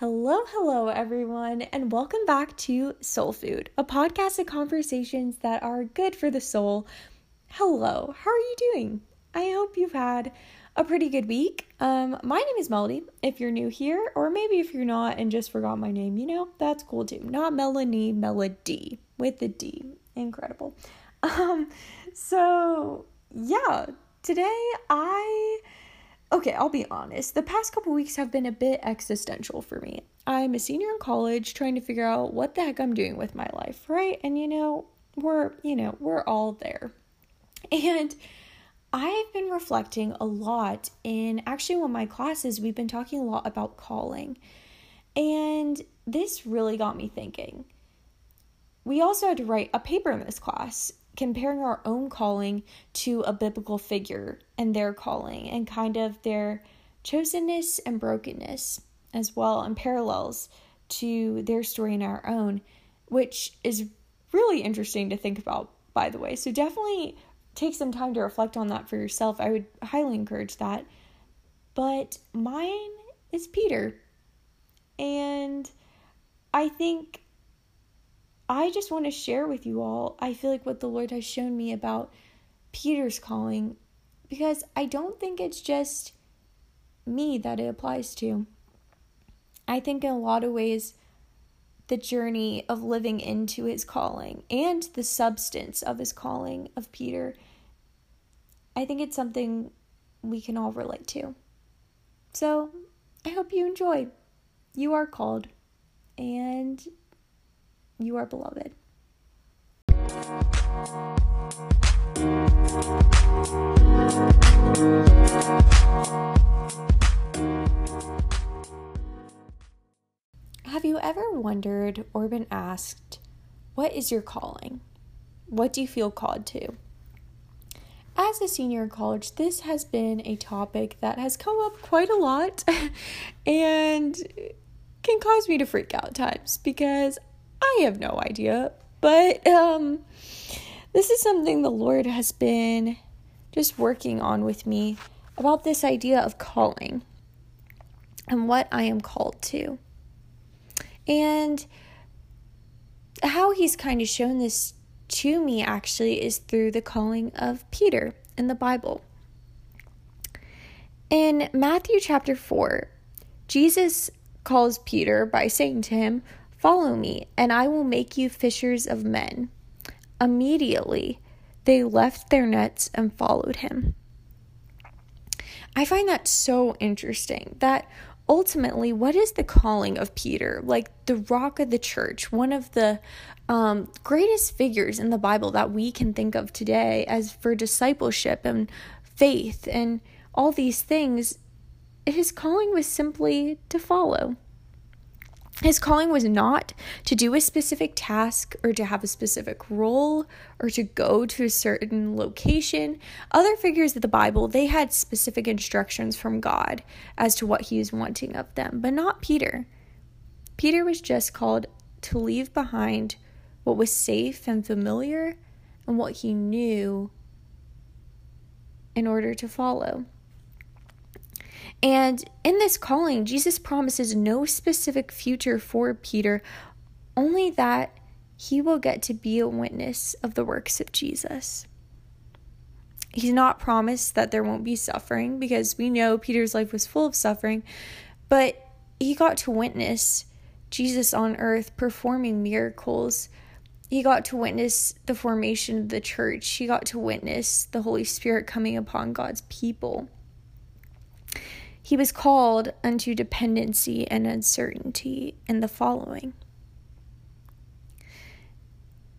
Hello, hello, everyone, and welcome back to Soul Food, a podcast of conversations that are good for the soul. Hello, how are you doing? I hope you've had a pretty good week. Um, my name is Melody. If you're new here, or maybe if you're not and just forgot my name, you know, that's cool too. Not Melanie, Melody with the D. Incredible. Um, so yeah, today I okay, I'll be honest. The past couple weeks have been a bit existential for me. I'm a senior in college trying to figure out what the heck I'm doing with my life, right? And you know, we're, you know, we're all there. And I've been reflecting a lot in actually one of my classes, we've been talking a lot about calling. And this really got me thinking. We also had to write a paper in this class comparing our own calling to a biblical figure and their calling and kind of their chosenness and brokenness as well and parallels to their story and our own, which is really interesting to think about, by the way. So definitely take some time to reflect on that for yourself. I would highly encourage that. But mine is Peter. And I think I just want to share with you all, I feel like what the Lord has shown me about Peter's calling, because I don't think it's just me that it applies to. I think in a lot of ways, the journey of living into his calling and the substance of his calling of Peter, I think it's something we can all relate to. So I hope you enjoy. You are called, and you are beloved. Have you ever wondered or been asked, What is your calling? What do you feel called to? As a senior in college, this has been a topic that has come up quite a lot and can cause me to freak out times because I have no idea. But um this is something the Lord has been just working on with me about this idea of calling and what I am called to. And how he's kind of shown this to me actually is through the calling of Peter in the Bible. In Matthew chapter 4, Jesus calls Peter by saying to him, Follow me, and I will make you fishers of men. Immediately, they left their nets and followed him. I find that so interesting that ultimately, what is the calling of Peter? Like the rock of the church, one of the um, greatest figures in the Bible that we can think of today as for discipleship and faith and all these things. His calling was simply to follow. His calling was not to do a specific task or to have a specific role or to go to a certain location. Other figures of the Bible, they had specific instructions from God as to what he was wanting of them, but not Peter. Peter was just called to leave behind what was safe and familiar and what he knew in order to follow. And in this calling, Jesus promises no specific future for Peter, only that he will get to be a witness of the works of Jesus. He's not promised that there won't be suffering because we know Peter's life was full of suffering, but he got to witness Jesus on earth performing miracles. He got to witness the formation of the church. He got to witness the Holy Spirit coming upon God's people. He was called unto dependency and uncertainty in the following.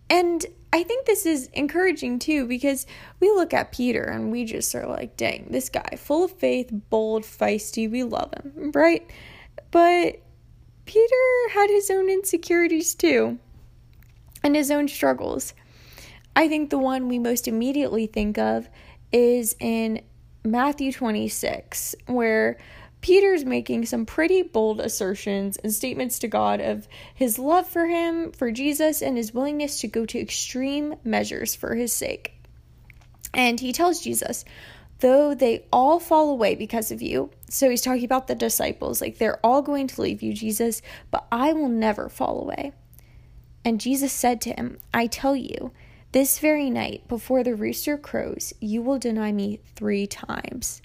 And I think this is encouraging too because we look at Peter and we just are like, dang, this guy, full of faith, bold, feisty, we love him, right? But Peter had his own insecurities too and his own struggles. I think the one we most immediately think of is in Matthew 26, where Peter's making some pretty bold assertions and statements to God of his love for him, for Jesus, and his willingness to go to extreme measures for his sake. And he tells Jesus, though they all fall away because of you. So he's talking about the disciples, like they're all going to leave you, Jesus, but I will never fall away. And Jesus said to him, I tell you, this very night, before the rooster crows, you will deny me three times.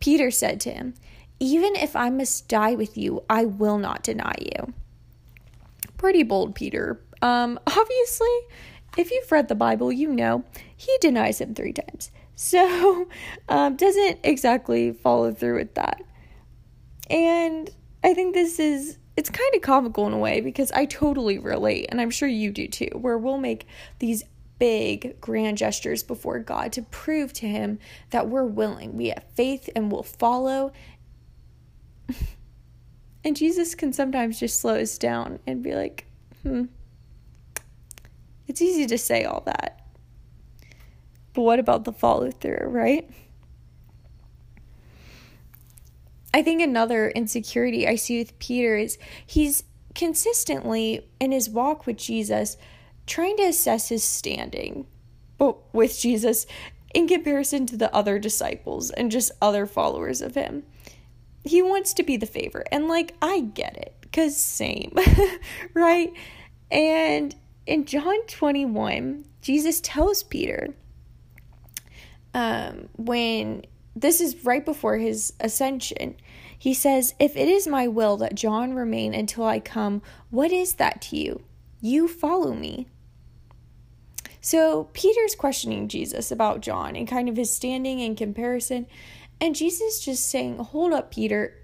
Peter said to him, Even if I must die with you, I will not deny you. Pretty bold, Peter. Um, obviously, if you've read the Bible, you know he denies him three times. So, um, doesn't exactly follow through with that. And I think this is it's kind of comical in a way because I totally relate, and I'm sure you do too, where we'll make these big, grand gestures before God to prove to Him that we're willing, we have faith, and we'll follow. and Jesus can sometimes just slow us down and be like, hmm, it's easy to say all that. But what about the follow through, right? I think another insecurity I see with Peter is he's consistently in his walk with Jesus trying to assess his standing but with Jesus in comparison to the other disciples and just other followers of him. He wants to be the favorite. And like I get it cuz same, right? And in John 21, Jesus tells Peter um when this is right before his ascension. He says, If it is my will that John remain until I come, what is that to you? You follow me. So Peter's questioning Jesus about John and kind of his standing in comparison. And Jesus just saying, Hold up, Peter.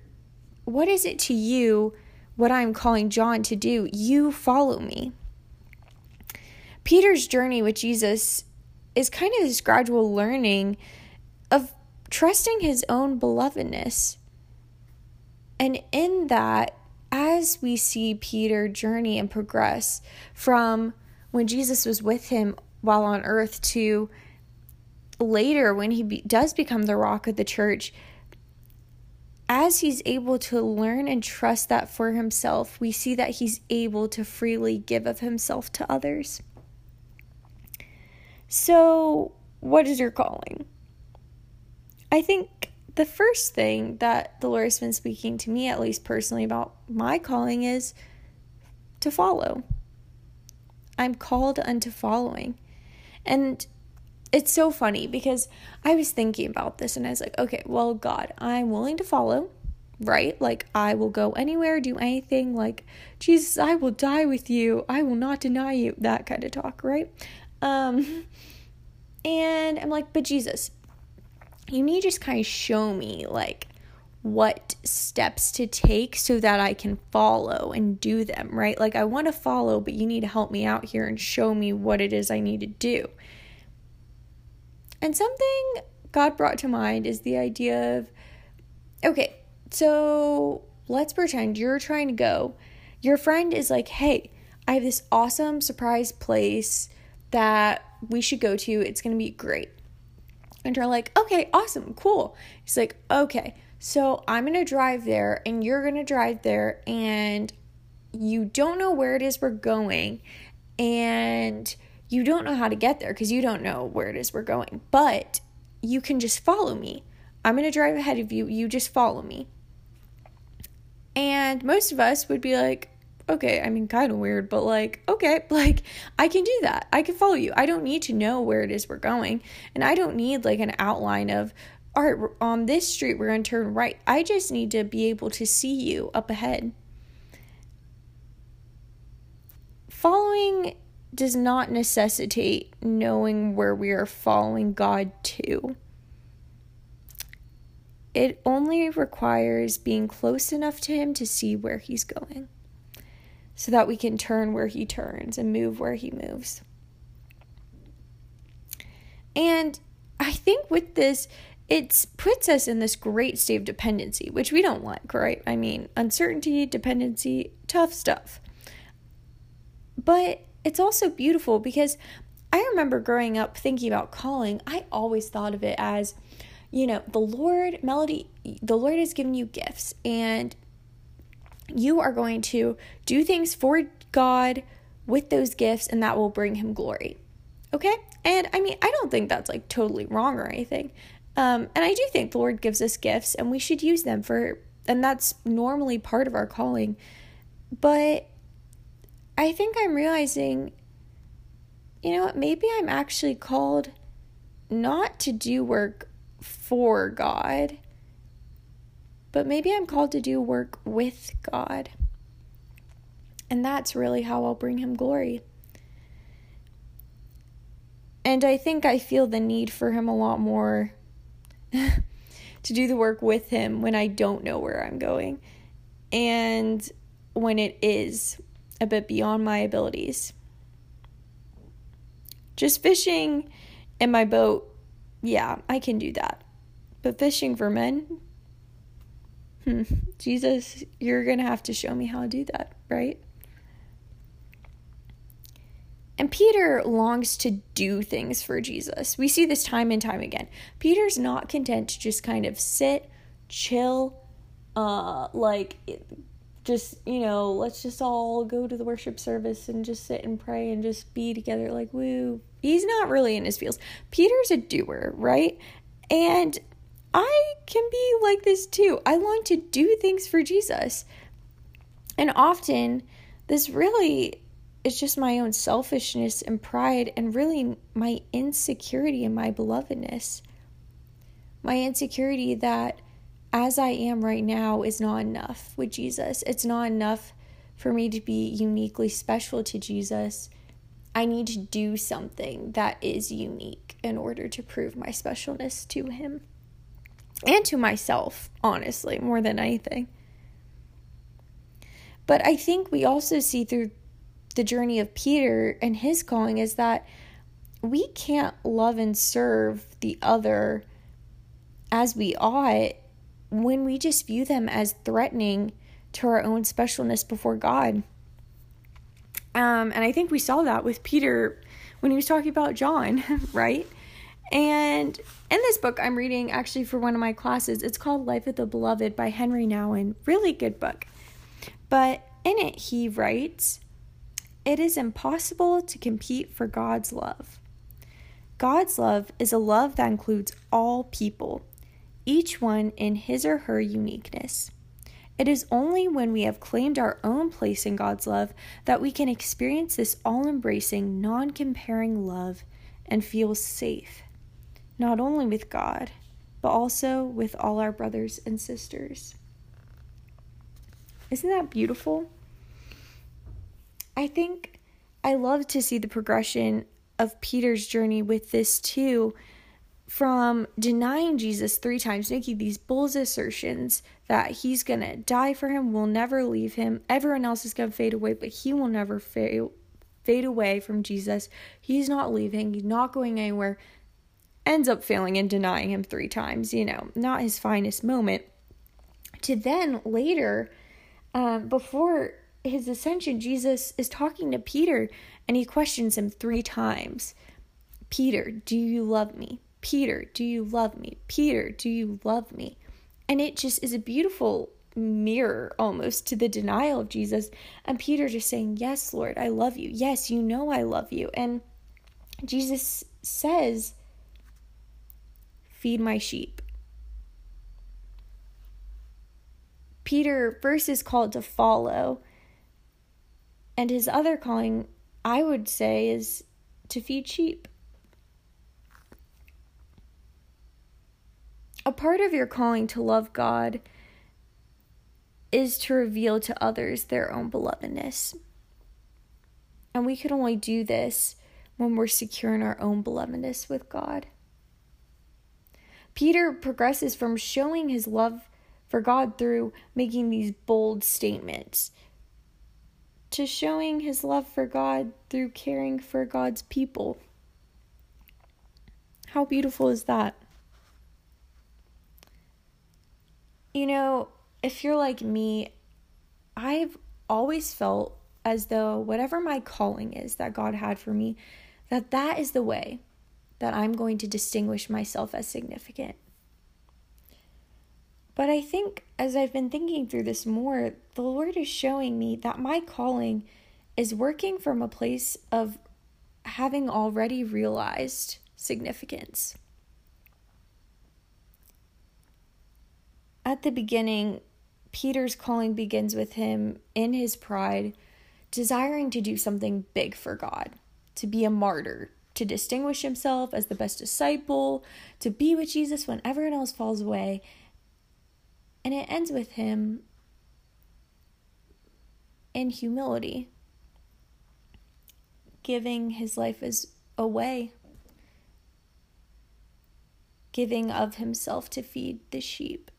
What is it to you what I'm calling John to do? You follow me. Peter's journey with Jesus is kind of this gradual learning of trusting his own belovedness. And in that, as we see Peter journey and progress from when Jesus was with him while on earth to later when he be, does become the rock of the church, as he's able to learn and trust that for himself, we see that he's able to freely give of himself to others. So, what is your calling? I think the first thing that the Lord has been speaking to me, at least personally, about my calling is to follow. I'm called unto following. And it's so funny because I was thinking about this and I was like, okay, well, God, I'm willing to follow, right? Like, I will go anywhere, do anything. Like, Jesus, I will die with you. I will not deny you. That kind of talk, right? Um, and I'm like, but Jesus, you need to just kind of show me, like, what steps to take so that I can follow and do them, right? Like, I want to follow, but you need to help me out here and show me what it is I need to do. And something God brought to mind is the idea of okay, so let's pretend you're trying to go. Your friend is like, hey, I have this awesome surprise place that we should go to. It's going to be great. And you're like, okay, awesome, cool. He's like, okay, so I'm going to drive there and you're going to drive there and you don't know where it is we're going and you don't know how to get there because you don't know where it is we're going. But you can just follow me. I'm going to drive ahead of you. You just follow me. And most of us would be like, okay, I mean, kind of weird, but like, okay, like, I can do that. I can follow you. I don't need to know where it is we're going. And I don't need like an outline of, all right, on this street, we're going to turn right. I just need to be able to see you up ahead. Following does not necessitate knowing where we are following God to. It only requires being close enough to Him to see where He's going so that we can turn where He turns and move where He moves. And I think with this, it puts us in this great state of dependency, which we don't like, right? I mean, uncertainty, dependency, tough stuff. But it's also beautiful because I remember growing up thinking about calling, I always thought of it as, you know, the Lord, Melody, the Lord has given you gifts and you are going to do things for God with those gifts and that will bring him glory. Okay? And I mean, I don't think that's like totally wrong or anything. Um, and I do think the Lord gives us gifts and we should use them for, and that's normally part of our calling. But I think I'm realizing, you know what, maybe I'm actually called not to do work for God, but maybe I'm called to do work with God. And that's really how I'll bring Him glory. And I think I feel the need for Him a lot more to do the work with Him when I don't know where I'm going and when it is a bit beyond my abilities. Just fishing in my boat, yeah, I can do that. But fishing for men, hmm, Jesus, you're going to have to show me how to do that, right? And Peter longs to do things for Jesus. We see this time and time again. Peter's not content to just kind of sit, chill, uh, like just, you know, let's just all go to the worship service and just sit and pray and just be together like woo. He's not really in his feels. Peter's a doer, right? And I can be like this too. I long to do things for Jesus. And often this really it's just my own selfishness and pride and really my insecurity and my belovedness. My insecurity that as I am right now is not enough with Jesus. It's not enough for me to be uniquely special to Jesus. I need to do something that is unique in order to prove my specialness to Him and to myself, honestly, more than anything. But I think we also see through the journey of Peter and his calling is that we can't love and serve the other as we ought when we just view them as threatening to our own specialness before God. Um, and I think we saw that with Peter when he was talking about John, right? And in this book I'm reading actually for one of my classes, it's called Life of the Beloved by Henri Nouwen. Really good book. But in it, he writes, it is impossible to compete for God's love. God's love is a love that includes all people, each one in his or her uniqueness. It is only when we have claimed our own place in God's love that we can experience this all embracing, non comparing love and feel safe, not only with God, but also with all our brothers and sisters. Isn't that beautiful? I think I love to see the progression of Peter's journey with this too from denying Jesus three times, making these bold assertions that he's going to die for him, will never leave him, everyone else is going to fade away, but he will never fade, fade away from Jesus. He's not leaving, he's not going anywhere, ends up failing and denying him three times, you know, not his finest moment. To then later, um, before his ascension, Jesus is talking to Peter and he questions him three times Peter, do you love me? Peter, do you love me? Peter, do you love me? And it just is a beautiful mirror almost to the denial of Jesus. And Peter just saying, Yes, Lord, I love you. Yes, you know I love you. And Jesus says, Feed my sheep. Peter first is called to follow and his other calling, I would say, is to feed sheep. A part of your calling to love God is to reveal to others their own belovedness. And we can only do this when we're secure in our own belovedness with God. Peter progresses from showing his love for God through making these bold statements to showing his love for God through caring for God's people. How beautiful is that? You know, if you're like me, I've always felt as though whatever my calling is that God had for me, that that is the way that I'm going to distinguish myself as significant. But I think as I've been thinking through this more, the Lord is showing me that my calling is working from a place of having already realized significance. at the beginning, Peter's calling begins with him in his pride, desiring to do something big for God, to be a martyr, to distinguish himself as the best disciple, to be with Jesus when everyone else falls away. And it ends with him in humility, giving his life as away, giving of himself to feed the sheep.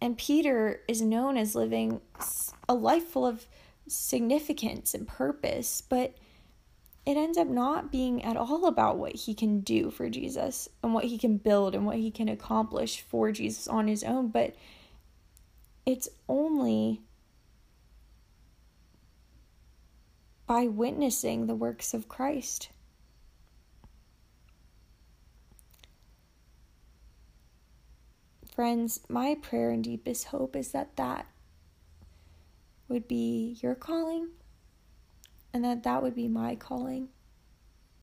And Peter is known as living a life full of significance and purpose, but it ends up not being at all about what he can do for Jesus and what he can build and what he can accomplish for Jesus on his own, but it's only by witnessing the works of Christ. Friends, my prayer and deepest hope is that that would be your calling and that that would be my calling.